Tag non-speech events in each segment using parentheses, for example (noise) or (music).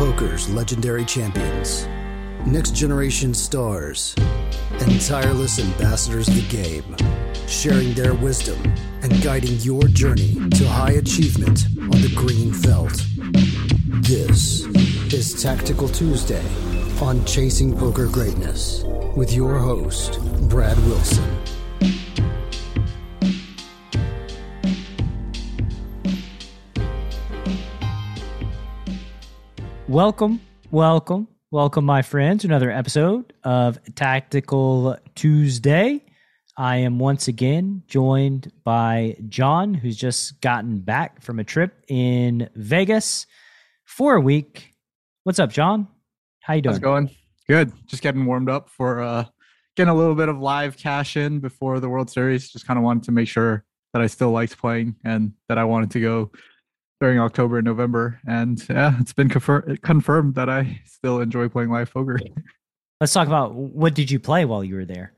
poker's legendary champions, next generation stars, and tireless ambassadors of the game, sharing their wisdom and guiding your journey to high achievement on the green felt. This is Tactical Tuesday on Chasing Poker Greatness with your host, Brad Wilson. Welcome, welcome, welcome, my friends, to another episode of Tactical Tuesday. I am once again joined by John, who's just gotten back from a trip in Vegas for a week. What's up, John? How you doing? How's it going? Good. Just getting warmed up for uh getting a little bit of live cash in before the World Series. Just kind of wanted to make sure that I still liked playing and that I wanted to go during October and November. And yeah, it's been confir- confirmed that I still enjoy playing live poker. Let's talk about what did you play while you were there?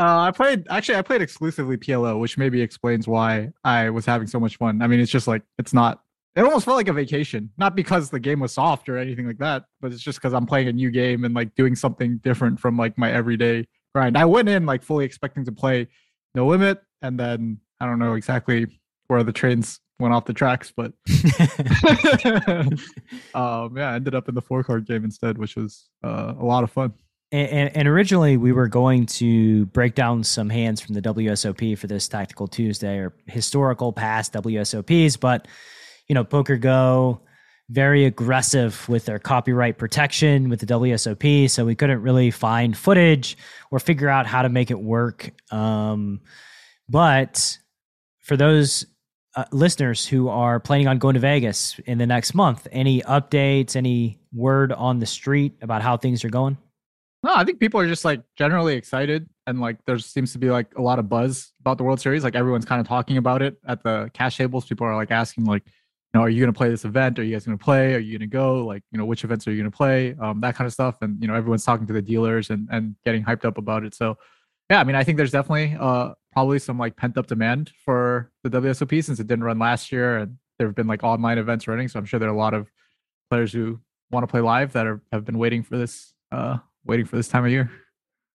Uh, I played actually I played exclusively PLO, which maybe explains why I was having so much fun. I mean, it's just like it's not it almost felt like a vacation. Not because the game was soft or anything like that, but it's just because I'm playing a new game and like doing something different from like my everyday grind. I went in like fully expecting to play no limit, and then I don't know exactly where the trains went off the tracks, but (laughs) (laughs) um, yeah, I ended up in the four card game instead, which was uh, a lot of fun. And, and, originally, we were going to break down some hands from the WSOP for this Tactical Tuesday or historical past WSOPs, but you know, PokerGO very aggressive with their copyright protection with the WSOP, so we couldn't really find footage or figure out how to make it work. Um, but for those uh, listeners who are planning on going to Vegas in the next month, any updates, any word on the street about how things are going? No, I think people are just like generally excited and like there seems to be like a lot of buzz about the World Series. Like everyone's kind of talking about it at the cash tables. People are like asking like, you know, are you going to play this event? Are you guys going to play? Are you going to go? Like, you know, which events are you going to play? Um, that kind of stuff. And you know, everyone's talking to the dealers and and getting hyped up about it. So, yeah, I mean, I think there's definitely uh probably some like pent up demand for the WSOP since it didn't run last year and there have been like online events running. So I'm sure there are a lot of players who want to play live that are have been waiting for this uh waiting for this time of year.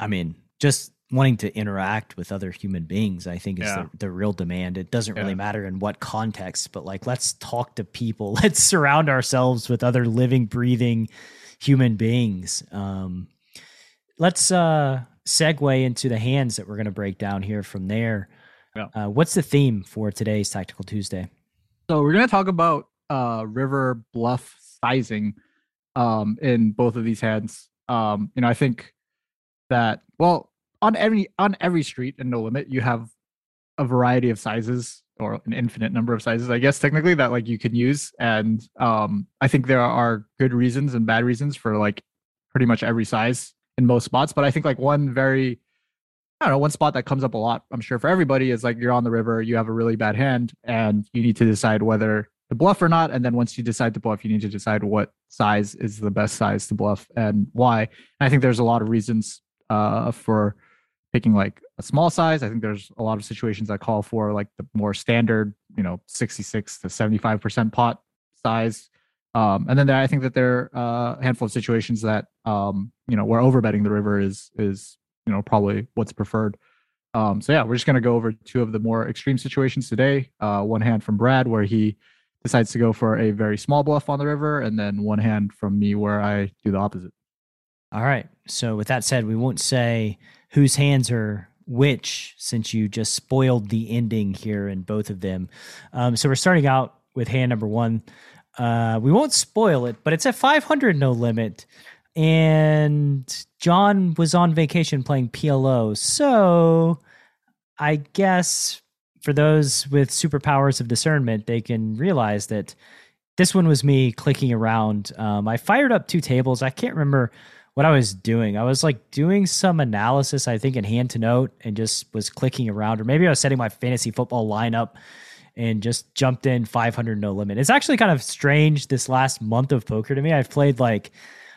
I mean, just wanting to interact with other human beings, I think is yeah. the, the, real demand. It doesn't really yeah. matter in what context, but like let's talk to people. (laughs) Let's surround ourselves with other living, breathing human beings. Um, let's uh, segue into the hands that we're going to break down here from there. Yeah. Uh, what's the theme for today's Tactical Tuesday? So we're going to talk about uh, river bluff sizing um, in both of these hands um you know i think that well on every on every street in no limit you have a variety of sizes or an infinite number of sizes i guess technically that like you can use and um i think there are good reasons and bad reasons for like pretty much every size in most spots but i think like one very I don't know, one spot that comes up a lot, I'm sure for everybody is like you're on the river, you have a really bad hand, and you need to decide whether to bluff or not. And then once you decide to bluff, you need to decide what size is the best size to bluff and why. And I think there's a lot of reasons uh, for picking like a small size. I think there's a lot of situations that call for like the more standard, you know, 66 to 75% pot size. Um, and then there, I think that there are a handful of situations that, um, you know, where overbetting the river is, is, you know, probably what's preferred. Um, so yeah, we're just going to go over two of the more extreme situations today. Uh, one hand from Brad where he decides to go for a very small bluff on the river, and then one hand from me where I do the opposite. All right. So with that said, we won't say whose hands are which since you just spoiled the ending here in both of them. Um, so we're starting out with hand number one. Uh, we won't spoil it, but it's at 500 no limit. And John was on vacation playing PLO. So I guess for those with superpowers of discernment, they can realize that this one was me clicking around. Um, I fired up two tables. I can't remember what I was doing. I was like doing some analysis, I think, in Hand2Note and just was clicking around, or maybe I was setting my fantasy football lineup and just jumped in 500 no limit. It's actually kind of strange this last month of poker to me. I've played like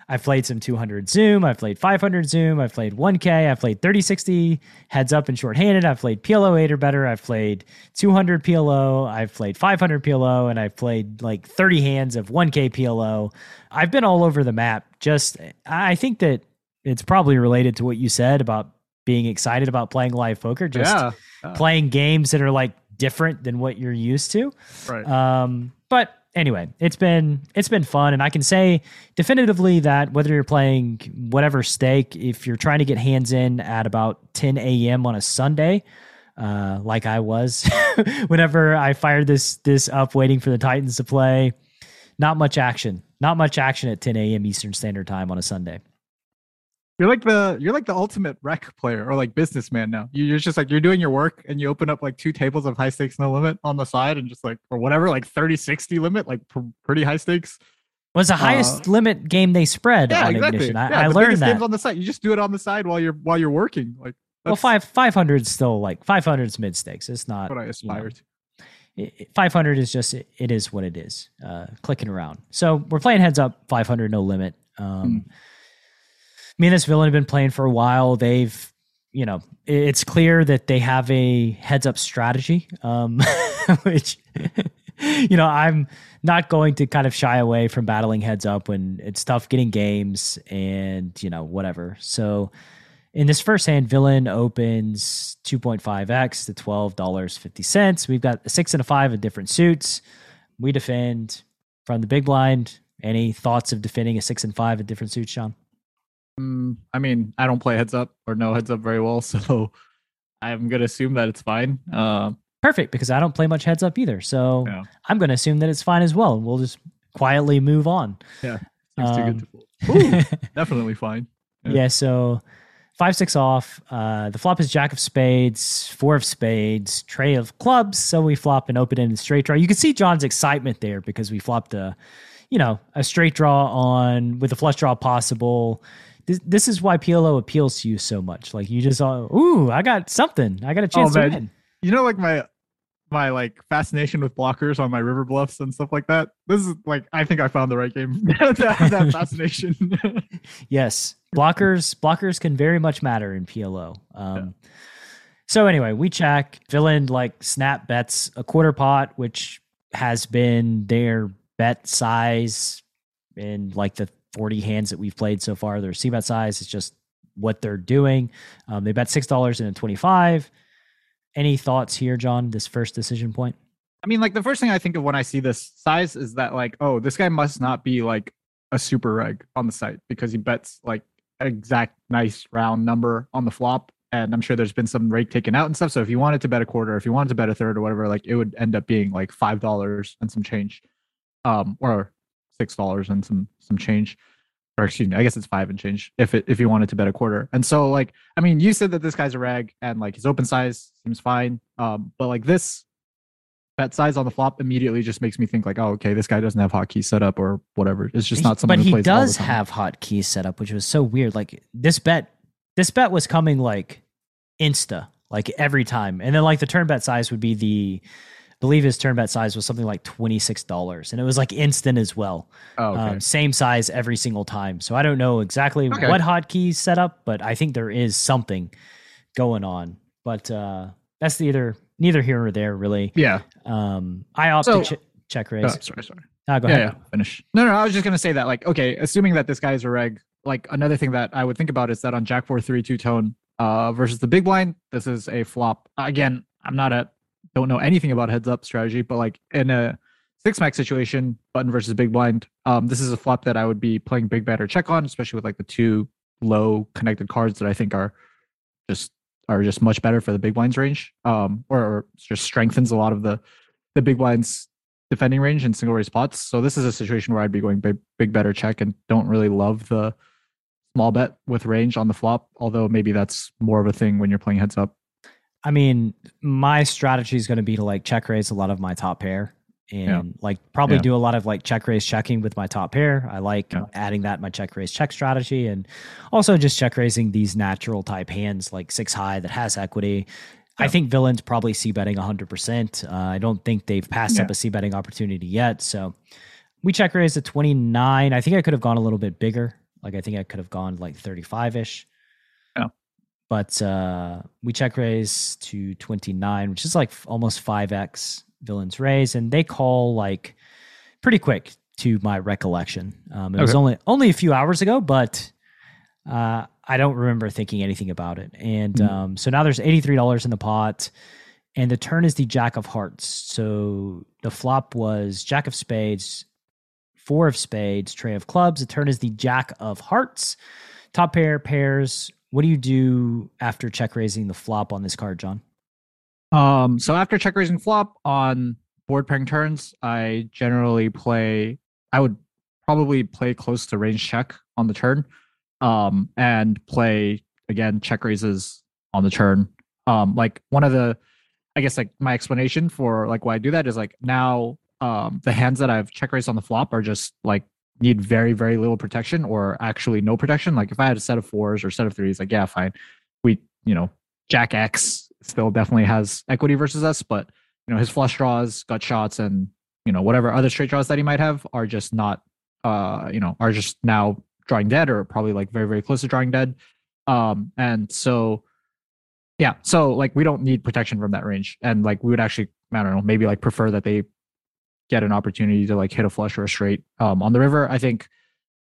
I've played some 200 Zoom. I've played 500 Zoom. I've played 1K. I've played 3060 heads up and shorthanded. I've played PLO 8 or better. I've played 200 PLO. I've played 500 PLO. And I've played like 30 hands of 1K PLO. I've been all over the map. Just, I think that it's probably related to what you said about being excited about playing live poker. Just yeah, yeah. playing games that are like different than what you're used to. right. Um, but anyway, it's been it's been fun, and I can say definitively that whether you're playing whatever stake, if you're trying to get hands in at about 10 a.m. on a Sunday, uh, like I was, (laughs) whenever I fired this this up, waiting for the Titans to play, not much action, not much action at 10 a.m. Eastern Standard Time on a Sunday. You're like the you're like the ultimate rec player or like businessman now. You- You're just like you're doing your work and you open up like two tables of high stakes no limit on the side and just like or whatever like 30 60 limit like pr- pretty high stakes. Was the highest limit game they spread Yeah, on exactly. Ignition. I, yeah, I the learned that. games on the side. You just do it on the side while you're while you're working. Like well, five five hundred is still like five hundred is mid stakes. It's not what I aspire to. it- it- 500 is just it, it is what it is uh clicking around so we're playing heads up 500 no limit um me and this villain have been playing for a while they've you know it's clear that they have a heads up strategy um (laughs) which (laughs) you know i'm not going to kind of shy away from battling heads up when it's tough getting games and you know whatever so in this first hand, villain opens 2.5x to $12.50. We've got a six and a five in different suits. We defend from the big blind. Any thoughts of defending a six and five in different suits, Sean? Mm, I mean, I don't play heads up or know heads up very well, (laughs) so I'm gonna assume that it's fine. Uh, Perfect, because I don't play much heads up either. So Yeah. I'm going to assume that it's fine as well. And we'll just quietly move on. too Um, good to Ooh, (laughs) definitely fine. yeah. Yeah. so five six off. Uh, the flop is Jack of Spades, four of Spades, trey of clubs. So we flop an open ended straight draw. You can see John's excitement there because we flopped a, you know, a straight draw on with a flush draw possible. This, this is why PLO appeals to you so much. Like you just, uh, ooh, I got something. I got a chance to man. win. You know, like my my like fascination with blockers on my river bluffs and stuff like that. This is like I think I found the right game (laughs) to have that (laughs) fascination. Yes, blockers blockers can very much matter in PLO. Um, So anyway, we check. Villain like snap bets a quarter pot, which has been their bet size in like the forty hands that we've played so far. Their C bet size is just what they're doing. Um, they bet six dollars and twenty five. Any thoughts here, John? This first decision point. I mean, like the first thing I think of when I see this size is that like, oh, this guy must not be like a super reg on the site because he bets like exact nice round number on the flop. And I'm sure there's been some rake taken out and stuff. So if you wanted to bet a quarter, if you wanted to bet a third or whatever, like it would end up being like five dollars and some change. Um, or six dollars and some some change. Or excuse me, I guess it's five and change if it if you wanted to bet a quarter. And so like I mean, you said that this guy's a rag and like his open size seems fine. Um, but like this bet size on the flop immediately just makes me think like, oh, okay, this guy doesn't have hotkey set up or whatever. It's just not someone but he plays all the does have hotkeys set up, which was so weird. Like this bet, this bet was coming like insta, like every time, and then like the turn bet size would be the, believe his turn bet size was something like twenty six dollars, and it was like instant as well. Oh, okay. Um, same size every single time. So I don't know exactly Okay. what hotkeys set up, but I think there is something going on. But uh that's neither neither here or there really. yeah. Um, I opt So- to ch- check Oh, raise. sorry, sorry. Ah, go yeah, ahead. yeah. Finish. No, no, I was just gonna say that, like, okay, assuming that this guy is a reg, like another thing that I would think about is that on Jack four three two tone, uh, versus the big blind, this is a flop. Again, I'm not a don't know anything about heads up strategy, but like in a six max situation, button versus big blind, um, this is a flop that I would be playing big bet or check on, especially with like the two low connected cards that I think are just are just much better for the big blinds range, um, or, or just strengthens a lot of the the big blinds defending range and single raise pots. So this is a situation where I'd be going big, big better check and don't really love the small bet with range on the flop. Although maybe that's more of a thing when you're playing heads up. I mean, my strategy is going to be to like check raise a lot of my top pair and Yeah. like probably Yeah. do a lot of like check raise checking with my top pair. I like Yeah. adding that in my check raise check strategy and also just check raising these natural type hands like six high that has equity. I think villains probably see betting 100%. Uh, I don't think they've passed up a C betting opportunity yet. So we check raised at 29. I think I could have gone a little bit bigger. Like I think I could have gone like 35 ish. But uh, we check raise to 29, which is like almost 5x villains raise. And they call like pretty quick to my recollection. Um, it was only only a few hours ago, but uh, I don't remember thinking anything about it. And Mhm. um, so now there's $83 in the pot. And the turn is the Jack of Hearts. So the flop was Jack of Spades, Four of Spades, Trey of Clubs. The turn is the Jack of Hearts. Top pair pairs. What do you do after check raising the flop on this card, John? Um, so after check raising flop on board pairing turns, I generally play. I would probably play close to range check on the turn, um, and play again check raises on the turn. Um, like one of the, I guess like my explanation for like why I do that is like now, um, the hands that I've check raised on the flop are just like need very very little protection or actually no protection. Like if I had a set of fours or set of threes, like yeah, fine, we you know Jack X still definitely has equity versus us, but you know his flush draws, gut shots, and you know whatever other straight draws that he might have are just not, uh, you know, are just now drawing dead or probably like very very close to drawing dead. Um, and so yeah, so like we don't need protection from that range, and like we would actually I don't know maybe like prefer that they get an opportunity to like hit a flush or a straight um, on the river. I think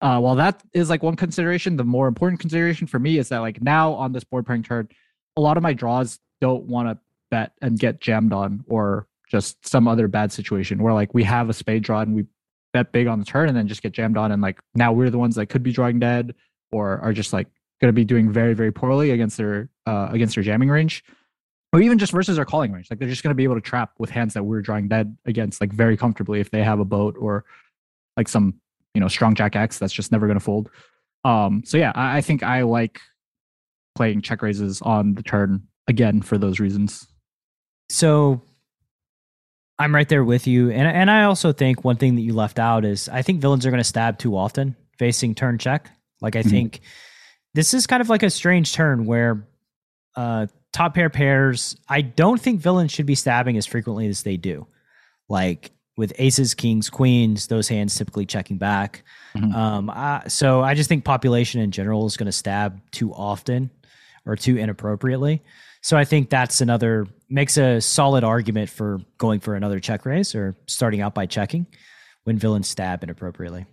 uh, while that is like one consideration, the more important consideration for me is that like now on this board pairing turn, a lot of my draws don't want to bet and get jammed on or just some other bad situation where like we have a spade draw and we bet big on the turn and then just get jammed on and like now we're the ones that could be drawing dead or are just like going to be doing very very poorly against their uh, against their jamming range or even just versus our calling range like they're just going to be able to trap with hands that we're drawing dead against like very comfortably if they have a boat or like some you know strong jack x that's just never going to fold um so yeah I, I think i like playing check raises on the turn again for those reasons So I'm right there with you. And and I also think one thing that you left out is I think villains are going to stab too often facing turn check. Like I Mhm. think this is kind of like a strange turn where uh top pair pairs, I don't think villains should be stabbing as frequently as they do. Like with aces, kings, queens, those hands typically checking back. Mhm. Um, I, so I just think population in general is going to stab too often or too inappropriately. So I think that's another makes a solid argument for going for another check raise or starting out by checking when villains stab inappropriately.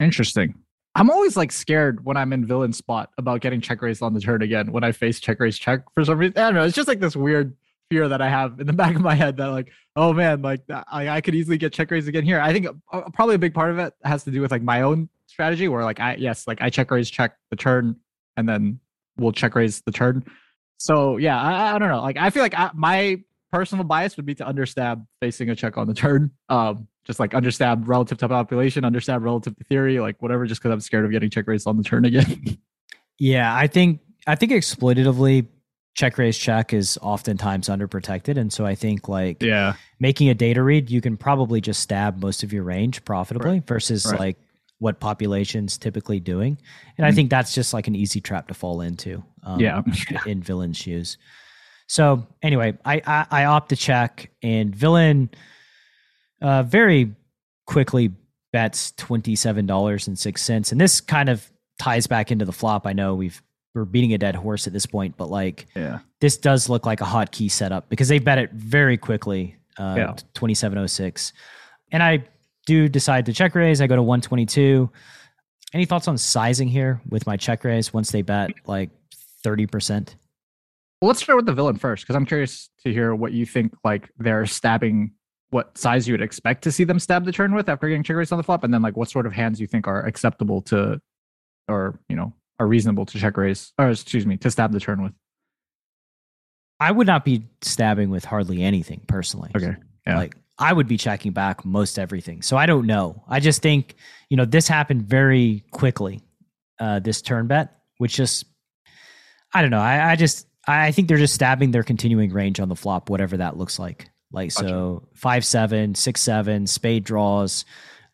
Interesting. I'm always like scared when I'm in villain spot about getting check raised on the turn again when I face check raise check for some reason. I don't know. It's just like this weird fear that I have in the (laughs) back of my head that like, oh man, like I, I could easily get check raised again here. I think uh, probably a big part of it has to do with like my own strategy where like I yes, like I check raise check the turn and then we'll check raise the turn. So yeah, I, I don't know. Like I feel like I, my personal bias would be to understab facing a check on the turn. Um, just like understab relative to population, understab relative to theory, like whatever. Just because I'm scared of getting check raised on the turn again. Yeah, I think I think exploitatively check raise check is oftentimes underprotected, and so I think like yeah, making a data read, you can probably just stab most of your range profitably versus Right. like what population's typically doing. And I Mhm. think that's just like an easy trap to fall into. Um, Yeah. in villain shoes. So anyway, I, I I opt to check, and villain uh, very quickly bets twenty seven dollars and six cents, and this kind of ties back into the flop. I know we've we're beating a dead horse at this point, but like yeah, this does look like a hotkey setup because they bet it very quickly. Uh, Yeah. twenty seven oh six, and I do decide to check raise. I go to one twenty two. Any thoughts on sizing here with my check raise once they bet like thirty percent? Well, let's start with the villain first, because I'm curious to hear what you think. Like they're stabbing, what size you would expect to see them stab the turn with after getting check raised on the flop, and then like what sort of hands you think are acceptable to, or you know, are reasonable to check raise, or excuse me, to stab the turn with. I would not be stabbing with hardly anything personally. Okay, yeah. Like I would be checking back most everything. So I don't know. I just think, you know, this happened very quickly, uh, this turn bet, which just I don't know. I, I just I think they're just stabbing their continuing range on the flop, whatever that looks like. Like so five seven, six seven, spade draws,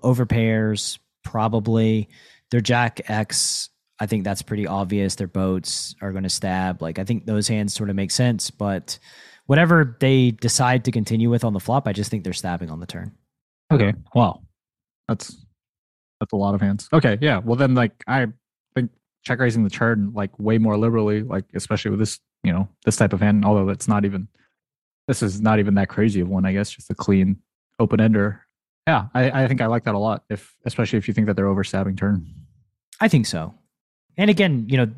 over pairs, probably. Their Jack X, I think that's pretty obvious. Their boats are going to stab. Like I think those hands sort of make sense, but whatever they decide to continue with on the flop, I just think they're stabbing on the turn. Okay. Wow. That's that's a lot of hands. Okay. Yeah. Well, then, like, I think check raising the turn like way more liberally, like especially with this, you know, this type of hand. Although it's not even, this is not even that crazy of one, I guess, just a clean open ender. Yeah, I, I think I like that a lot. If especially if you think that they're overstabbing turn. I think so. And again, you know,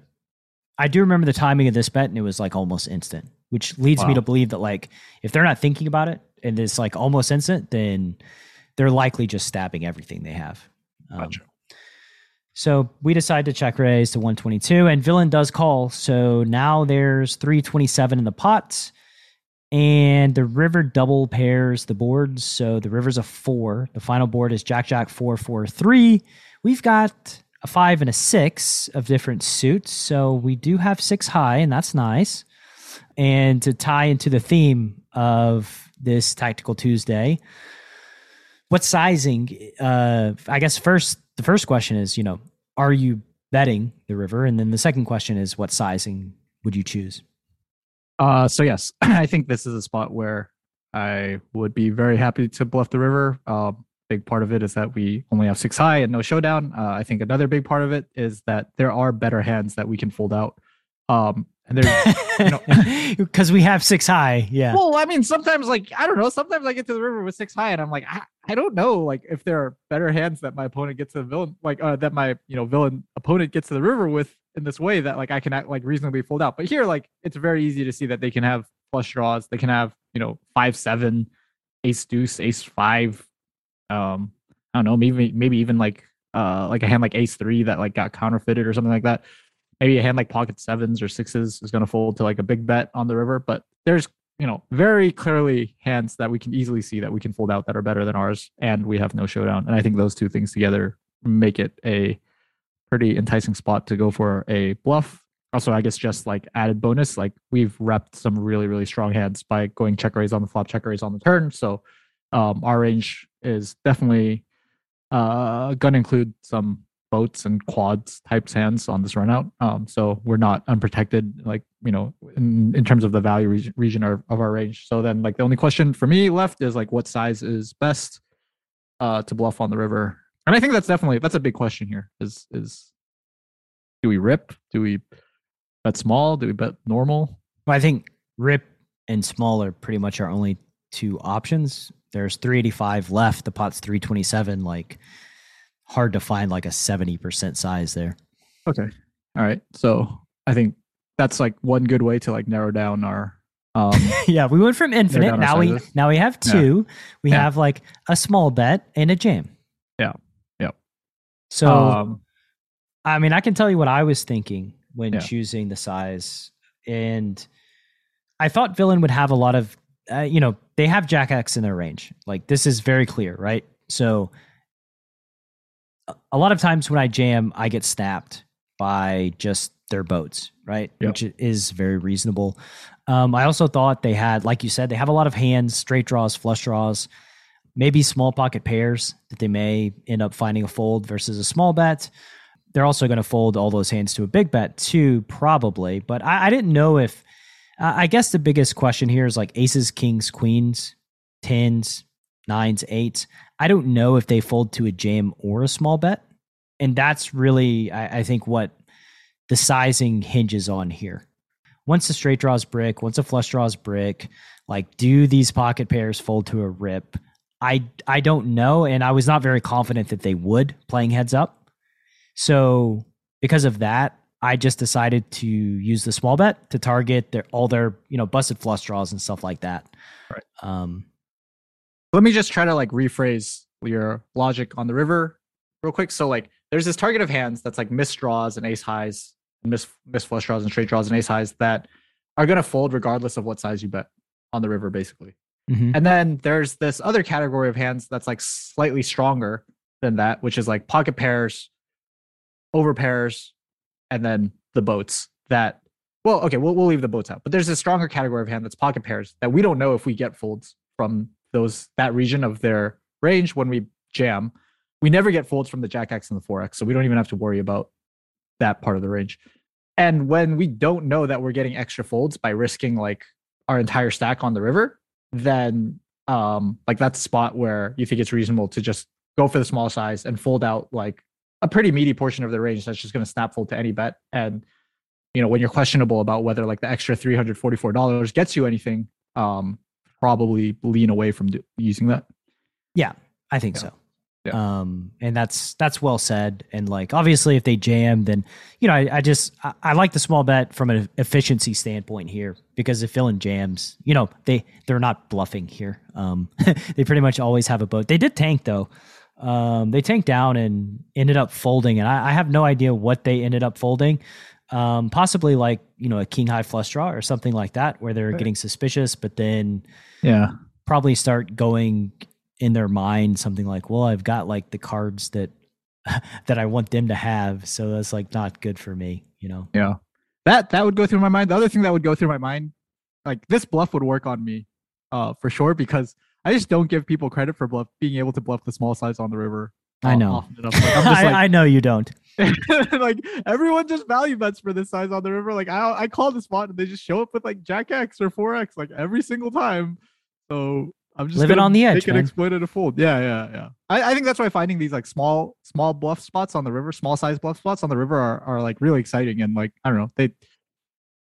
I do remember the timing of this bet, and it was like almost instant, which leads wow. me to believe that like if they're not thinking about it and it's like almost instant, then they're likely just stabbing everything they have. Um, gotcha. So we decide to check raise to 122, and villain does call. So now there's 327 in the pot, and the river double pairs the boards. So the river's a four. The final board is Jack Jack four four three. We've got a five and a six of different suits. So we do have six high, and that's nice. And to tie into the theme of this Tactical Tuesday, what sizing? Uh, I guess first the first question is, you know, are you betting the river? And then the second question is, what sizing would you choose? Uh, so yes, (clears throat) I think this is a spot where I would be very happy to bluff the river. Uh, big part of it is that we only have six high and no showdown. Uh, I think another big part of it is that there are better hands that we can fold out. Um, and there's you know (laughs) because we have six high yeah. Well i mean sometimes like i don't know sometimes i get to the river with six high and i'm like i, I don't know like if there are better hands that my opponent gets to the villain like uh, that my you know villain opponent gets to the river with in this way that like i can act, like reasonably fold out. But here like it's very easy to see that they can have flush draws. They can have you know five seven ace deuce ace five um i don't know maybe maybe even like uh like a hand like ace three that like got counterfeited or something like that maybe a hand like pocket sevens or sixes is going to fold to like a big bet on the river. But there's, you know, very clearly hands that we can easily see that we can fold out that are better than ours. And we have no showdown. And I think those two things together make it a pretty enticing spot to go for a bluff. Also, I guess just like added bonus, like we've repped some really, really strong hands by going check raise on the flop, check raise on the turn. So um, our range is definitely uh, going to include some boats and quads types hands on this run out. Um, so we're not unprotected, like, you know, in, in terms of the value region, region of, of our range. So then like the only question for me left is like what size is best uh, to bluff on the river. And I think that's definitely, that's a big question here is, is do we rip? Do we bet small? Do we bet normal? Well, I think rip and small are pretty much our only two options. There's 385 left. The pot's 327. Like, hard to find like a 70% size there. Okay. All right. So I think that's like one good way to like narrow down our um (laughs) yeah, we went from infinite. Now we now we have two. Yeah. We yeah. have like a small bet and a jam. Yeah. Yep. So um, I mean, I can tell you what I was thinking when yeah. choosing the size and I thought villain would have a lot of uh, you know, they have jack x in their range. Like this is very clear, right? So a lot of times when I jam, I get snapped by just their boats, right? Yep. Which is very reasonable. Um, I also thought they had, like you said, they have a lot of hands, straight draws, flush draws, maybe small pocket pairs that they may end up finding a fold versus a small bet. They're also going to fold all those hands to a big bet too, probably. But I, I didn't know if, uh, I guess the biggest question here is like aces, kings, queens, tens, nines, eights. I don't know if they fold to a jam or a small bet. And that's really, I, I think, what the sizing hinges on here. Once the straight draws brick, once a flush draws brick, like do these pocket pairs fold to a rip? I I don't know, and I was not very confident that they would playing heads up. So because of that, I just decided to use the small bet to target their all their you know busted flush draws and stuff like that. Right. Um, let me just try to like rephrase your logic on the river real quick. So like there's this target of hands that's like miss draws and ace highs, miss miss flush draws and straight draws and ace highs that are gonna fold regardless of what size you bet on the river, basically. Mm-hmm. And then there's this other category of hands that's like slightly stronger than that, which is like pocket pairs, over pairs, and then the boats that well, okay, we'll, we'll leave the boats out. But there's a stronger category of hand that's pocket pairs that we don't know if we get folds from those that region of their range when we jam. We never get folds from the Jack X and the 4X, so we don't even have to worry about that part of the range. And when we don't know that we're getting extra folds by risking like our entire stack on the river, then um like that's a spot where you think it's reasonable to just go for the small size and fold out like a pretty meaty portion of the range that's just going to snap fold to any bet. And you know, when you're questionable about whether like the extra three hundred forty four dollars gets you anything, um, probably lean away from do- using that. Yeah, I think Yeah. so. Yeah. Um, and that's that's well said. And like obviously, if they jam, then you know I, I just I, I like the small bet from an efficiency standpoint here because if villain jams, you know they they're not bluffing here. Um, (laughs) they pretty much always have a boat. They did tank though. Um, they tanked down and ended up folding, and I, I have no idea what they ended up folding. Um, possibly like you know a king high flush draw or something like that, where they're Right. getting suspicious, but then Yeah. probably start going in their mind something like, well, I've got like the cards that (laughs) that I want them to have, so that's like not good for me, you know. Yeah. That that would go through my mind. The other thing that would go through my mind, like this bluff would work on me, uh, for sure, because I just don't give people credit for bluff being able to bluff the small size on the river. I know. Like, just (laughs) like, I know you don't. (laughs) like everyone just value bets for this size on the river. Like I I call the spot and they just show up with like Jack X or four X like every single time. So I'm just Living on the edge, They can exploit it a fold. Yeah, yeah, yeah. I, I think that's why finding these like small small bluff spots on the river, small size bluff spots on the river are, are like really exciting and like I don't know they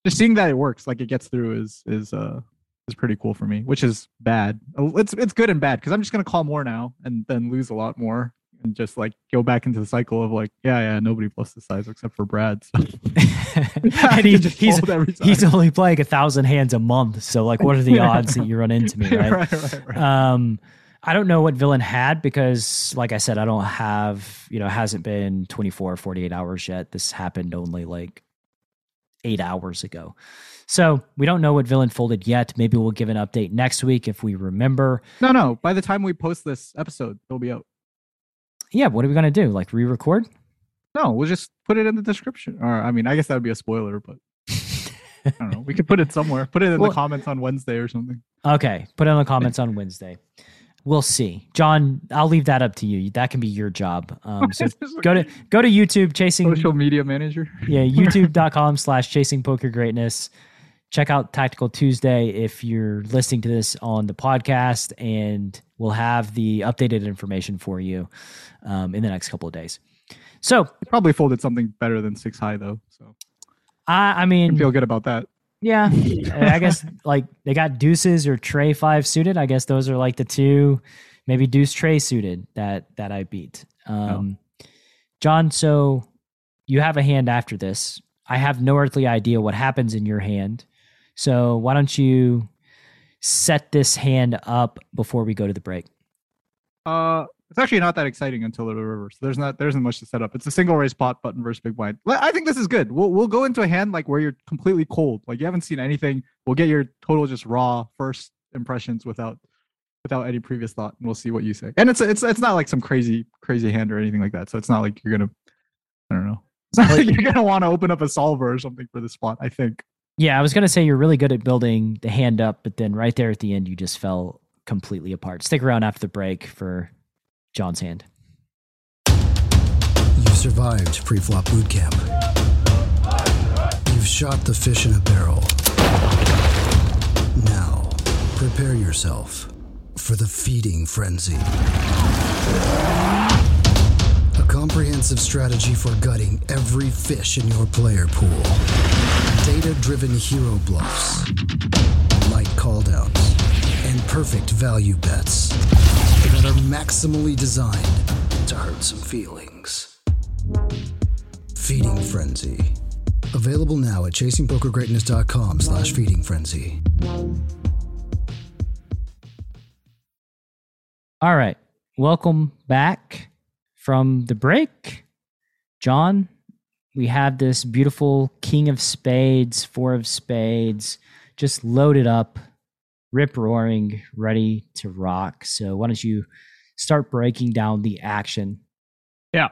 just seeing that it works like it gets through is is uh is pretty cool for me, which is bad. Uh, It's it's good and bad because I'm just gonna call more now and then lose a lot more and just like go back into the cycle of like yeah yeah nobody plus the size except for Brad. So. (laughs) And he, (laughs) he's he's only playing a thousand hands a month, so like, what are the (laughs) odds that you run into me, right? right, right, right. Um, I don't know what villain had because, like I said, I don't have, you know, it hasn't been 24 or 48 hours yet. This happened only like eight hours ago. So we don't know what villain folded yet. Maybe we'll give an update next week if we remember. no, no. By the time we post this episode, it'll be out. Yeah, what are we going to do? Like re record? No, we'll just put it in the description. Or I mean, I guess that would be a spoiler, but I don't know. We could put it somewhere. Put it in Well- the comments on Wednesday or something. Okay, put it in the comments on Wednesday. We'll see. John, I'll leave that up to you. That can be your job. Um, so (laughs) go to go to YouTube chasing social media manager. yeah (laughs) youtube.com slash chasing poker greatness check out tactical tuesday if you're listening to this on the podcast and we'll have the updated information for you um, in the next couple of days. So Probably folded something better than six high though, so. I i I mean feel good about that. yeah. (laughs) I guess like they got deuces or trey five suited. I guess those are like the two maybe deuce trey suited that that i beat. Um john so you have a hand after this. I have no earthly idea what happens in your hand. So why don't you set this hand up before we go to the break Uh, it's actually not that exciting until the river. So there's not there isn't much to set up. It's a single raise pot button versus big blind. I think this is good. We'll we'll go into a hand like where you're completely cold, like you haven't seen anything. We'll get your total just raw first impressions without without any previous thought, and we'll see what you say. And it's it's it's not like some crazy crazy hand or anything like that. So it's not like you're gonna I don't know. It's not like you're gonna want to open up a solver or something for the spot. I think. Yeah i was going to say you're really good at building the hand up but then right there at the end you just fell completely apart stick around after the break for john's hand You've survived pre-flop boot camp. You've shot the fish in a barrel. Now, prepare yourself for the feeding frenzy. A comprehensive strategy for gutting every fish in your player pool. Data-driven hero bluffs, light call downs, and perfect value bets that are maximally designed to hurt some feelings. Feeding Frenzy. Available now at chasingpokergreatness.com slash feeding frenzy. All right. Welcome back from the break. John, we have this beautiful King of Spades, Four of Spades, just loaded up, rip roaring, ready to rock. So, why don't you start breaking down the action? Yeah.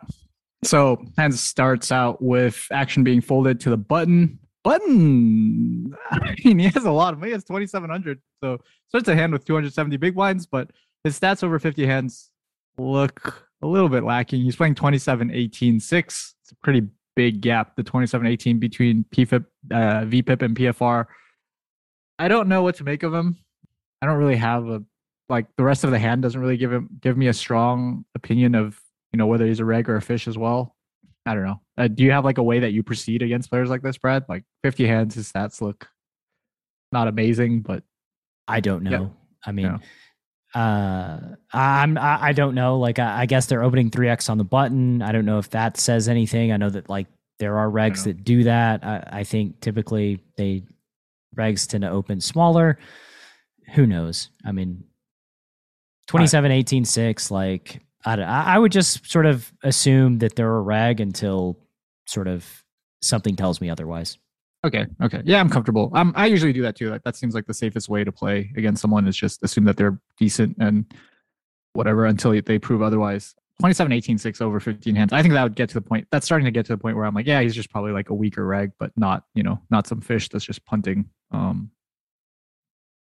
So hand starts out with action being folded to the button. Button. (laughs) I mean, he has a lot of. He has twenty seven hundred. So starts a hand with two hundred seventy big blinds, but his stats over fifty hands look a little bit lacking. He's playing 27, 18, 6. It's a pretty big gap. The 27, 18 between PFIP, uh, VPIP, and PFR. I don't know what to make of him. I don't really have a like the rest of the hand doesn't really give him give me a strong opinion of you know whether he's a reg or a fish as well. I don't know. Uh, do you have like a way that you proceed against players like this, Brad? Like 50 hands, his stats look not amazing, but I don't know. Yeah. I mean. Uh, I'm I, I don't know. Like I, I guess they're opening three X on the button. I don't know if that says anything. I know that like there are regs that do that. I, I think typically they regs tend to open smaller. Who knows? I mean, 27, 18, 6, like I, I I would just sort of assume that they're a reg until sort of something tells me otherwise. Okay, okay. Yeah, I'm comfortable. Um, I usually do that too. Like that seems like the safest way to play against someone is just assume that they're decent and whatever until they prove otherwise. 27, 18, 6 over 15 hands. I think that would get to the point. That's starting to get to the point where I'm like, yeah, he's just probably like a weaker reg, but not, you know, not some fish that's just punting um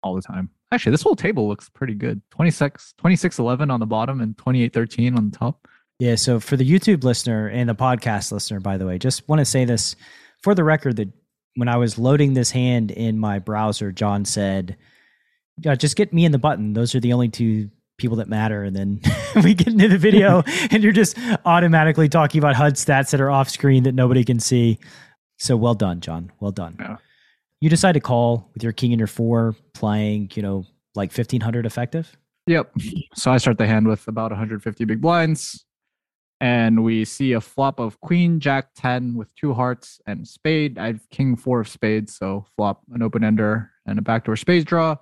all the time. Actually, this whole table looks pretty good. 26, 26 11 on the bottom and 28 13 on the top. Yeah. So for the YouTube listener and the podcast listener, by the way, just want to say this for the record that when I was loading this hand in my browser, John said, yeah, just get me in the button. Those are the only two people that matter. And then (laughs) we get into the video (laughs) and you're just automatically talking about HUD stats that are off screen that nobody can see. So well done, John. Well done. Yeah. You decide to call with your king and your four playing, you know, like 1500 effective. Yep. So I start the hand with about 150 big blinds. And we see a flop of queen, jack 10 with two hearts and spade. I have king four of spades. So flop an open ender and a backdoor spades draw.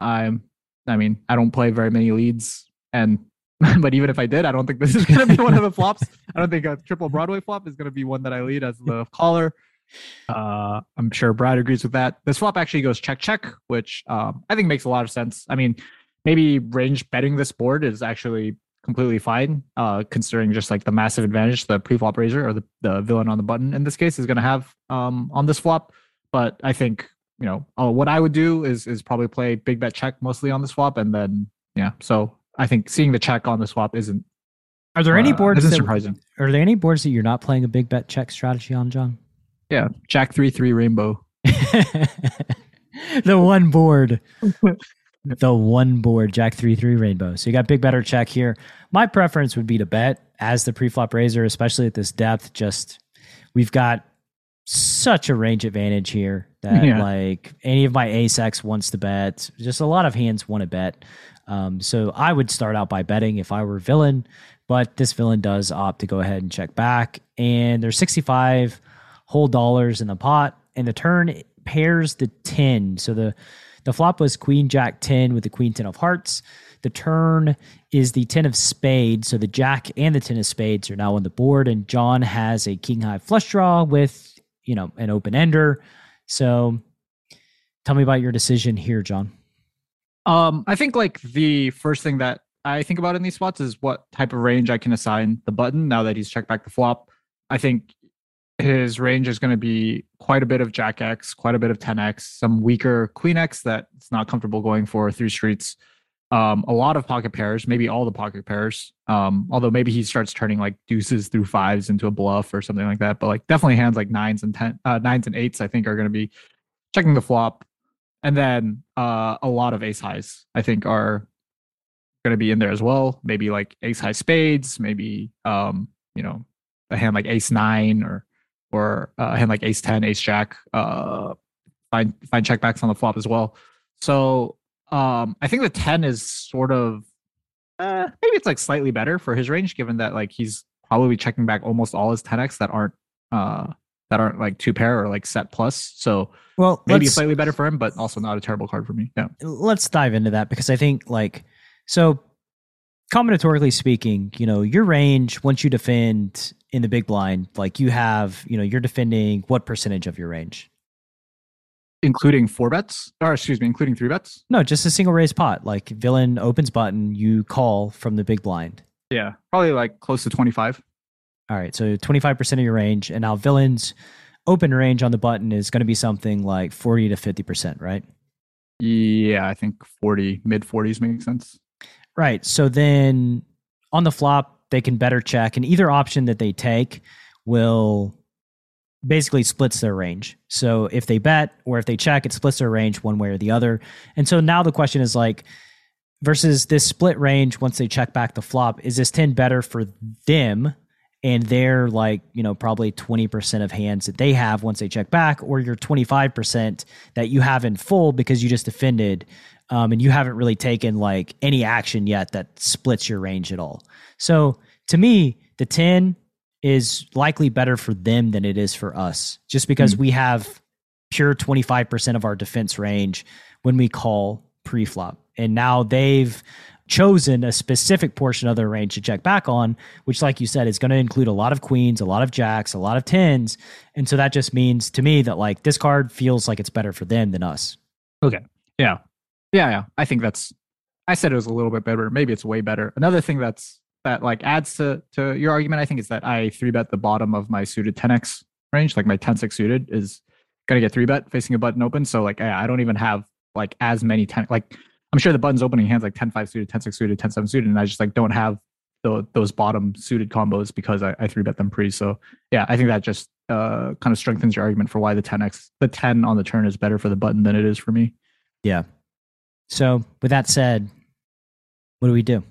I'm, I mean, I don't play very many leads. And, (laughs) but even if I did, I don't think this is going to be one of the flops. I don't think a triple Broadway flop is going to be one that I lead as the caller. Uh, I'm sure Brad agrees with that. This flop actually goes check, check, which um, I think makes a lot of sense. I mean, maybe range betting this board is actually completely fine, uh, considering just like the massive advantage the pre-flop raiser or the, the villain on the button in this case is going to have um, on this flop. But I think you know uh, what I would do is is probably play big bet check mostly on the swap, and then yeah. So I think seeing the check on the swap isn't Are there any uh, boards isn't that, surprising. are there any boards that you're not playing a big bet check strategy on, John? Yeah, Jack three three rainbow. (laughs) the one board. (laughs) the one board, Jack 3 3 rainbow. So you got big better check here. My preference would be to bet as the preflop raiser, especially at this depth. Just we've got such a range advantage here that Yeah. like any of my ace X wants to bet. Just a lot of hands want to bet. Um, so I would start out by betting if I were villain, but this villain does opt to go ahead and check back. And there's 65 whole dollars in the pot, and the turn pairs the 10. So the the flop was Queen Jack 10 with the Queen 10 of hearts. The turn is the 10 of spades. So the Jack and the 10 of spades are now on the board, and John has a King High flush draw with you know an open ender. So tell me about your decision here, John. Um, I think like the first thing that I think about in these spots is what type of range I can assign the button now that he's checked back the flop. I think his range is going to be quite a bit of Jack X, quite a bit of 10X, some weaker Queen X that it's not comfortable going for through streets. Um, a lot of pocket pairs, maybe all the pocket pairs. Um, although maybe he starts turning like deuces through fives into a bluff or something like that. But like definitely hands like nines and ten, uh, nines and eights, I think are going to be checking the flop and then uh, a lot of ace highs i think are going to be in there as well maybe like ace high spades maybe um you know a hand like ace nine or or uh, hand like ace 10 ace jack uh find find checkbacks on the flop as well so um i think the 10 is sort of uh, maybe it's like slightly better for his range given that like he's probably checking back almost all his 10x that aren't uh that aren't like two pair or like set plus so Well, maybe slightly better for him, but also not a terrible card for me. Yeah. let's dive into that because I think like so combinatorically speaking, you know, your range once you defend in the big blind, like you have, you know, you're defending what percentage of your range? Including four bets, or excuse me, including three bets. No, just a single raise pot. Like villain opens button, you call from the big blind. Yeah. Probably like close to 25. All right, so 25% of your range. And now villain's open range on the button is going to be something like 40 to 50%, right? Yeah. I think 40, mid 40s makes sense. Right. So then on the flop, they can better check, and either option that they take will basically splits their range. So if they bet or if they check, it splits their range one way or the other. And so now the question is like, versus this split range once they check back the flop, is this 10 better for them and they're like you know probably 20% of hands that they have once they check back or your 25% that you have in full because you just defended um, and you haven't really taken like any action yet that splits your range at all so to me the 10 is likely better for them than it is for us just because mm. we have pure 25% of our defense range when we call pre-flop and now they've chosen a specific portion of their range to check back on, which, like you said, is going to include a lot of queens, a lot of jacks, a lot of tens. And so that just means to me that like this card feels like it's better for them than us. Okay. Yeah. Yeah. Yeah. I think that's, I said it was a little bit better. Maybe it's way better. Another thing that's, that like adds to, to your argument, I think, is that I three bet the bottom of my suited 10x range, like my 10 6 suited is to get three bet facing a button open. So like, I don't even have like as many 10, like I'm sure the button's opening hands like 10 5 suited, 10 6 suited, 10 7 suited, and I just like don't have the, those bottom suited combos because I, I three bet them pre. So yeah, I think that just uh, kind of strengthens your argument for why the 10x, the 10 on the turn is better for the button than it is for me. Yeah. So with that said, what do we do?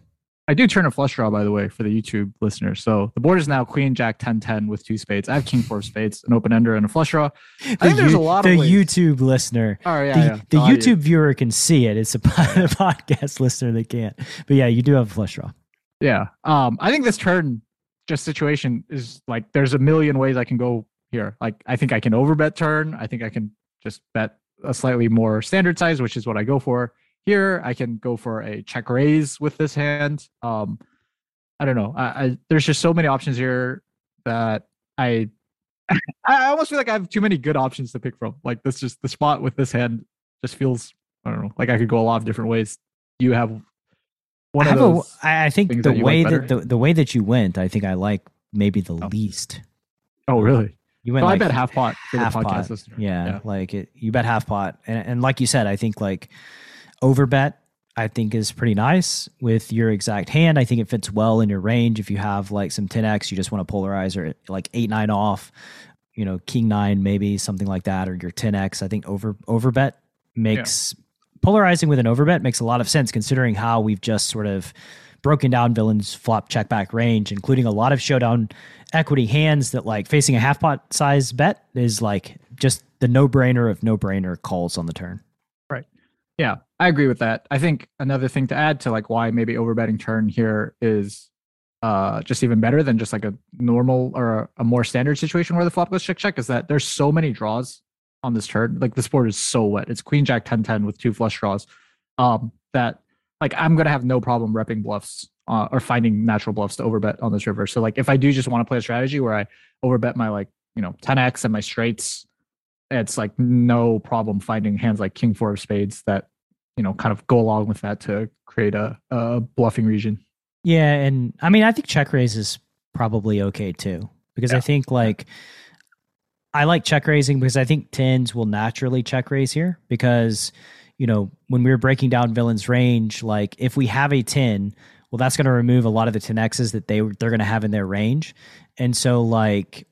I do turn a flush draw, by the way, for the YouTube listeners. So the board is now Queen Jack 10 10 with two spades. I have King four spades, an open ender, and a flush draw. I the think there's a lot the of the YouTube listener. Oh yeah, the, yeah. the YouTube viewer can see it. It's a (laughs) podcast listener that can't. But yeah, you do have a flush draw. Yeah. Um, I think this turn just situation is like there's a million ways I can go here. Like I think I can overbet turn. I think I can just bet a slightly more standard size, which is what I go for. Here, I can go for a check raise with this hand. Um, I don't know. I, I there's just so many options here that (laughs) I I almost feel like I have too many good options to pick from. Like this just the spot with this hand just feels I don't know, like I could go a lot of different ways. You have one I have a I think the way that, the, the way that you went, I think I like maybe the oh. least. Oh really? You went. like I bet half pot for half the podcast pot. listener. Yeah, yeah, like it. You bet half pot, and and like you said, I think like overbet I think is pretty nice with your exact hand. I think it fits well in your range. If you have like some 10x, you just want to polarize or like eight nine off, you know, king nine maybe something like that, or your 10x. I think over overbet makes yeah. polarizing with an overbet makes a lot of sense considering how we've just sort of broken down villains flop check back range, including a lot of showdown equity hands that like facing a half pot size bet is like just the no brainer of no brainer calls on the turn. Right. Yeah, I agree with that. I think another thing to add to like why maybe overbetting turn here is uh just even better than just like a normal or a, a, more standard situation where the flop goes check check is that there's so many draws on this turn. Like this board is so wet. It's queen jack 10 10 with two flush draws. Um that like I'm gonna have no problem repping bluffs uh, or finding natural bluffs to overbet on this river. So like if I do just want to play a strategy where I overbet my like you know 10x and my straights it's like no problem finding hands like king four of spades that you know kind of go along with that to create a, a bluffing region. Yeah and i mean i think check raise is probably okay too because yeah. i think like i like check raising because i think tens will naturally check raise here because you know when we were breaking down villains range like if we have a 10 well that's going to remove a lot of the 10x's that they they're going to have in their range. And so like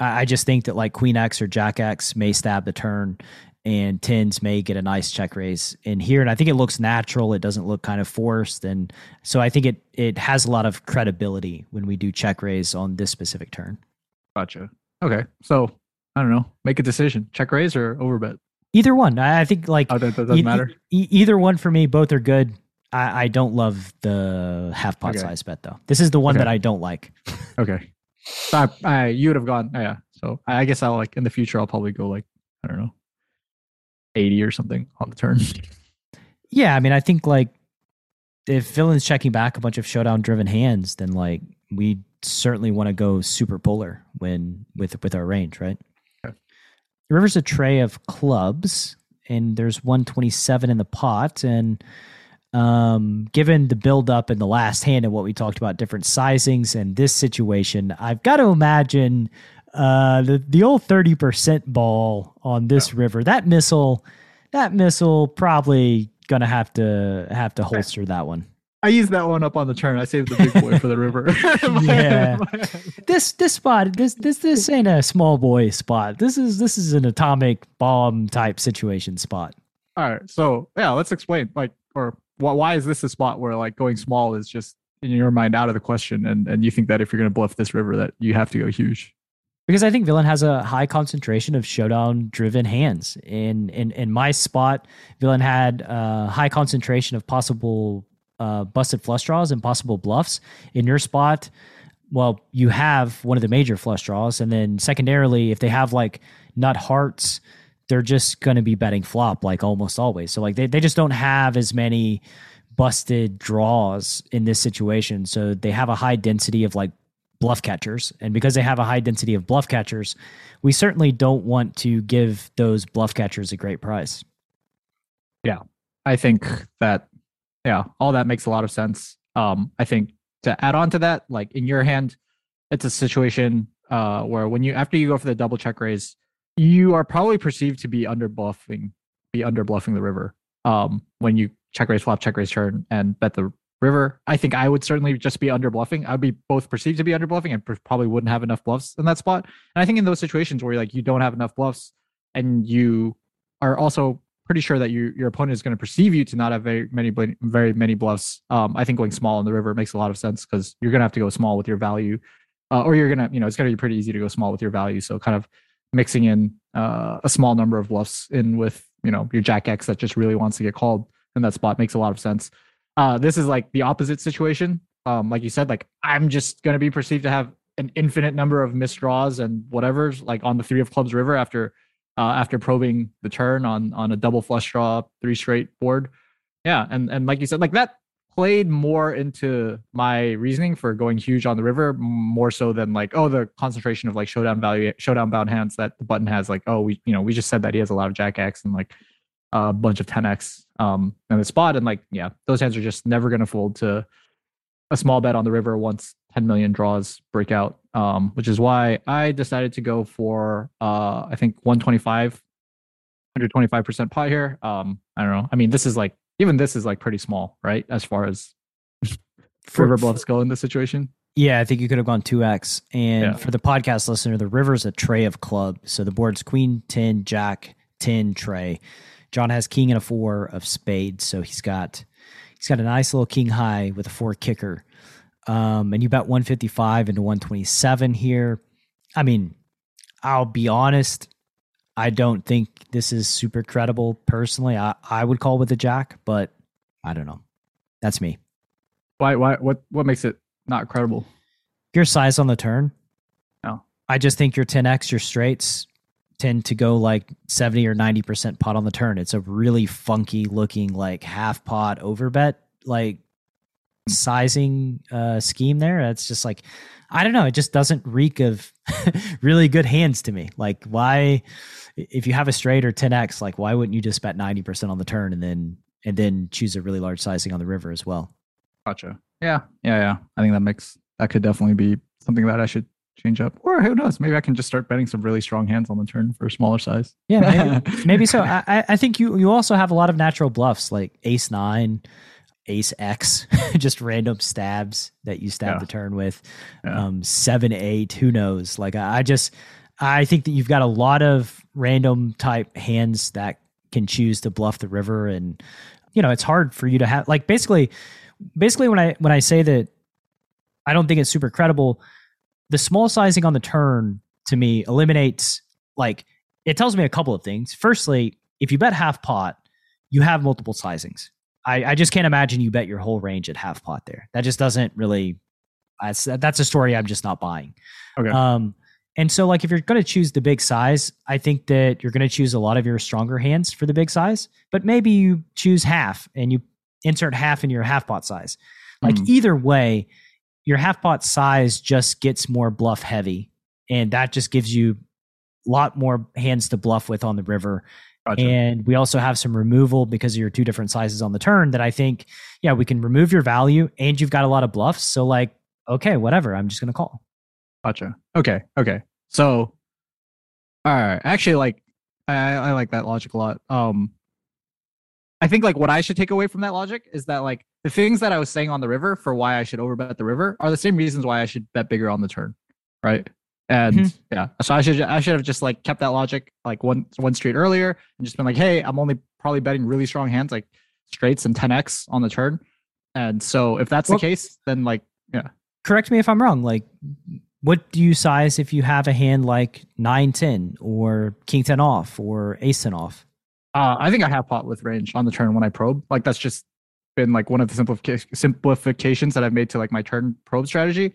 I just think that like Queen X or Jack X may stab the turn and tens may get a nice check raise in here. And I think it looks natural. It doesn't look kind of forced. And so I think it it has a lot of credibility when we do check raise on this specific turn. Gotcha. Okay. So I don't know. Make a decision. Check raise or overbet? Either one. I think like oh, that, that doesn't e- matter. E- either one for me. Both are good. I, I don't love the half pot okay. size bet though. This is the one okay. that I don't like. (laughs) okay. So I, I, you would have gone, yeah. So I guess I'll like in the future I'll probably go like I don't know, eighty or something on the turn. (laughs) Yeah, I mean I think like if villain's checking back a bunch of showdown driven hands, then like we certainly want to go super polar when with with our range, right? Okay. The river's a trey of clubs, and there's 127 in the pot, and um, given the build up in the last hand and what we talked about, different sizings and this situation, I've got to imagine uh, the the old thirty percent ball on this yeah. river. That missile, that missile probably gonna have to have to holster that one. I used that one up on the turn. I saved the big boy for the river. (laughs) (laughs) yeah, (laughs) this this spot this this this ain't a small boy spot. This is this is an atomic bomb type situation spot. All right, so yeah, let's explain like or why is this a spot where like going small is just in your mind out of the question, and and you think that if you're going to bluff this river, that you have to go huge. Because I think Villain has a high concentration of showdown driven hands. In in in my spot, Villain had a high concentration of possible uh, busted flush draws and possible bluffs. In your spot, well, you have one of the major flush draws, and then secondarily, if they have like nut hearts, they're just going to be betting flop like almost always. So like they they just don't have as many busted draws in this situation. So they have a high density of like bluff catchers. And because they have a high density of bluff catchers, we certainly don't want to give those bluff catchers a great price. Yeah. I think that yeah, all that makes a lot of sense. Um, I think to add on to that, like in your hand, it's a situation uh where when you after you go for the double check raise, you are probably perceived to be under bluffing, be under bluffing the river. Um, when you check raise flop, check raise turn, and bet the river. I think I would certainly just be under bluffing. I'd be both perceived to be under bluffing and probably wouldn't have enough bluffs in that spot. And I think in those situations where like you don't have enough bluffs and you are also pretty sure that you, your opponent is going to perceive you to not have very many very many bluffs. Um, I think going small in the river makes a lot of sense because you're going to have to go small with your value, uh, or you're going to you know it's going to be pretty easy to go small with your value. So kind of mixing in uh, a small number of bluffs in with you know your Jack X that just really wants to get called in that spot makes a lot of sense. Uh, this is like the opposite situation. Um, like you said, like I'm just gonna be perceived to have an infinite number of misdraws and whatever's like on the three of clubs river after uh, after probing the turn on on a double flush draw three straight board. Yeah, and and like you said, like that played more into my reasoning for going huge on the river more so than like oh the concentration of like showdown value showdown bound hands that the button has like oh we you know we just said that he has a lot of jack x and like a bunch of 10x um in the spot and like yeah those hands are just never going to fold to a small bet on the river once 10 million draws break out um which is why i decided to go for uh i think 125 125% pot here um i don't know i mean this is like even this is like pretty small right as far as (laughs) for, river bluffs go in this situation yeah, I think you could have gone 2x. And yeah. for the podcast listener, the river's a trey of club. So the board's queen, 10, jack, 10, trey. John has king and a four of spades, so he's got he's got a nice little king high with a four kicker. Um, and you bet 155 into 127 here. I mean, I'll be honest, I don't think this is super credible personally. I, I would call with a jack, but I don't know. That's me. Why why what what makes it not credible? Your size on the turn. No. I just think your 10x, your straights, tend to go like 70 or 90% pot on the turn. It's a really funky looking like half pot overbet like sizing uh scheme there. It's just like I don't know, it just doesn't reek of (laughs) really good hands to me. Like why if you have a straight or 10x, like why wouldn't you just bet 90% on the turn and then and then choose a really large sizing on the river as well? Gotcha. Yeah. Yeah, yeah. I think that makes that could definitely be something that I should change up. Or who knows? Maybe I can just start betting some really strong hands on the turn for a smaller size. Yeah, maybe, (laughs) maybe so. I, I think you you also have a lot of natural bluffs like ace nine, ace X, (laughs) just random stabs that you stab yeah. the turn with. Yeah. Um, seven eight, who knows? Like I, I just I think that you've got a lot of random type hands that can choose to bluff the river, and you know it's hard for you to have like basically basically when I when I say that I don't think it's super credible the small sizing on the turn to me eliminates like it tells me a couple of things. Firstly, if you bet half pot, you have multiple sizings. I, I just can't imagine you bet your whole range at half pot there. That just doesn't really. That's that's a story I'm just not buying. Okay. Um, and so like if you're going to choose the big size, I think that you're going to choose a lot of your stronger hands for the big size. But maybe you choose half and you insert half in your half pot size. Like mm. either way, your half pot size just gets more bluff heavy, and that just gives you a lot more hands to bluff with on the river. Gotcha. And we also have some removal because of your two different sizes on the turn that I think, yeah, we can remove your value and you've got a lot of bluffs. So, like, okay, whatever, I'm just going to call. Gotcha. Okay. Okay. So, all right. Actually, like, I, I like that logic a lot. Um, I think like what I should take away from that logic is that like the things that I was saying on the river for why I should overbet the river are the same reasons why I should bet bigger on the turn, right? And mm-hmm. yeah, so I should I should have just like kept that logic like one one straight earlier and just been like, hey, I'm only probably betting really strong hands like straights and 10x on the turn. And so if that's Well- the case, then like yeah. Correct me if I'm wrong. Like, what do you size if you have a hand like nine ten or king ten off or ace ten off? Uh, I think I have pot with range on the turn when I probe. Like that's just been like one of the simplifica- simplifications that I've made to like my turn probe strategy.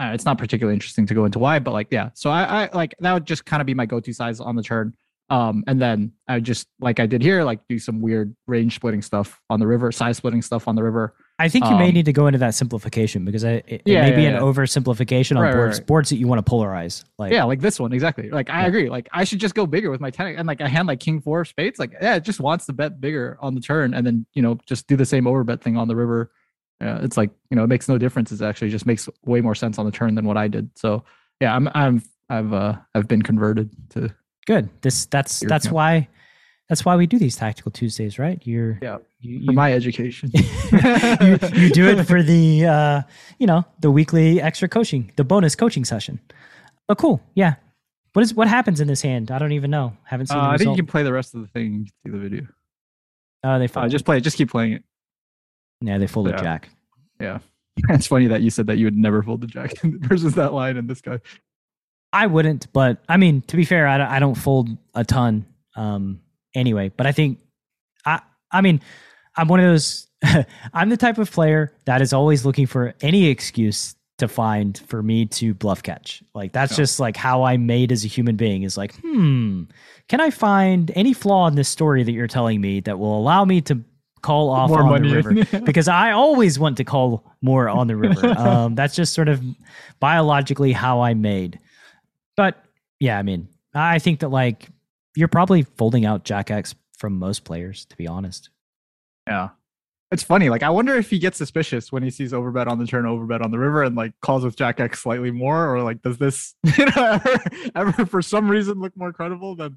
Uh, it's not particularly interesting to go into why, but like yeah. So I, I like that would just kind of be my go-to size on the turn. Um, and then I just like I did here, like do some weird range splitting stuff on the river, size splitting stuff on the river. I think you may Um, need to go into that simplification because I, it, it Yeah, may be yeah, an yeah. oversimplification on Right, boards right. boards that you want to polarize. Like, yeah, like this one exactly. Like I Yeah. agree. Like I should just go bigger with my ten and like a hand like king four of spades. Like yeah, it just wants to bet bigger on the turn and then you know just do the same overbet thing on the river. Yeah, it's like you know it makes no difference. It actually just makes way more sense on the turn than what I did. So yeah, I'm I'm I've uh I've been converted to good. This that's that's yeah. why that's why we do these tactical Tuesdays, right? You're Yeah, you, for my education. (laughs) you, you do it for the uh, you know the weekly extra coaching, the bonus coaching session. Oh, cool. Yeah. What is what happens in this hand? I don't even know. Haven't seen Uh, I think you can play the rest of the thing. You see the video. oh, they Uh, fold. just play it. Just keep playing it. yeah, they fold a yeah. jack. Yeah, (laughs) it's funny that you said that you would never fold the jack (laughs) versus that line and this guy. I wouldn't, but I mean, to be fair, I don't, I don't fold a ton um, anyway. But I think I I mean, I'm one of those. (laughs) I'm the type of player that is always looking for any excuse to find for me to bluff catch. Like that's Yeah. just like how I'm made as a human being. Is like, hmm, can I find any flaw in this story that you're telling me that will allow me to call off More on money. the river? (laughs) because I always want to call more on the river. (laughs) Um, that's just sort of biologically how I'm made. But yeah, I mean, I think that like you're probably folding out Jack X from most players, to be honest. Yeah. It's funny. Like, I wonder if he gets suspicious when he sees overbet on the turn, overbet on the river, and like calls with Jack X slightly more, or like, does this, (laughs) you know, ever, ever for some reason look more credible than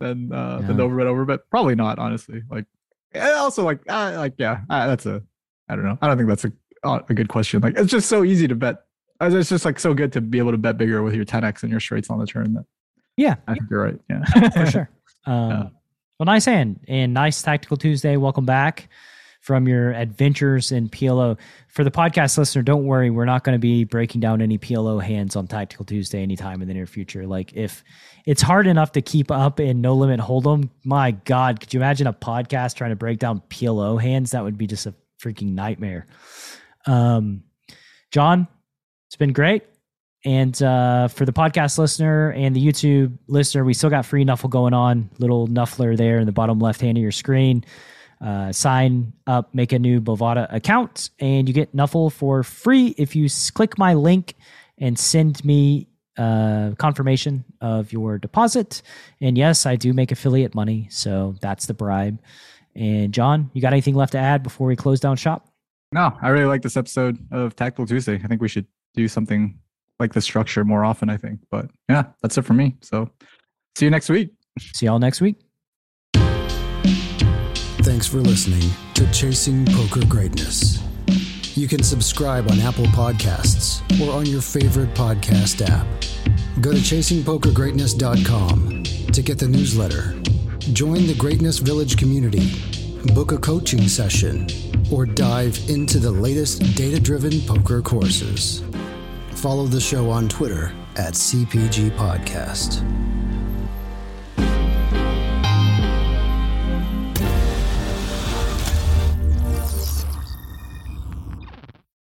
than uh, than the overbet overbet? Probably not, honestly. Like, and also like, uh, like yeah, uh, that's a, I don't know. I don't think that's a a good question. Like, it's just so easy to bet. It's just like so good to be able to bet bigger with your 10x and your straights on the turn. That Yeah, I think you're right. Yeah, (laughs) for sure. (laughs) Um, Yeah. Well, nice hand and nice tactical Tuesday. Welcome back from your adventures in PLO. For the podcast listener, don't worry, we're not going to be breaking down any PLO hands on Tactical Tuesday anytime in the near future. Like if it's hard enough to keep up in No Limit Hold'em, my God, could you imagine a podcast trying to break down PLO hands? That would be just a freaking nightmare. Um, John, it's been great. And uh, for the podcast listener and the YouTube listener, we still got free Nuffle going on. Little Nuffler there in the bottom left hand of your screen. Uh, sign up, make a new Bovada account, and you get Nuffle for free if you click my link and send me uh, confirmation of your deposit. And yes, I do make affiliate money, so that's the bribe. And John, you got anything left to add before we close down shop? No, I really like this episode of Tactical Tuesday. I think we should do something like the structure more often, I think. But yeah, that's it for me. So see you next week. See y'all next week. Thanks for listening to Chasing Poker Greatness. You can subscribe on Apple Podcasts or on your favorite podcast app. Go to chasingpokergreatness.com to get the newsletter. Join the Greatness Village community, book a coaching session, or dive into the latest data driven poker courses. Follow the show on Twitter at CPG Podcast.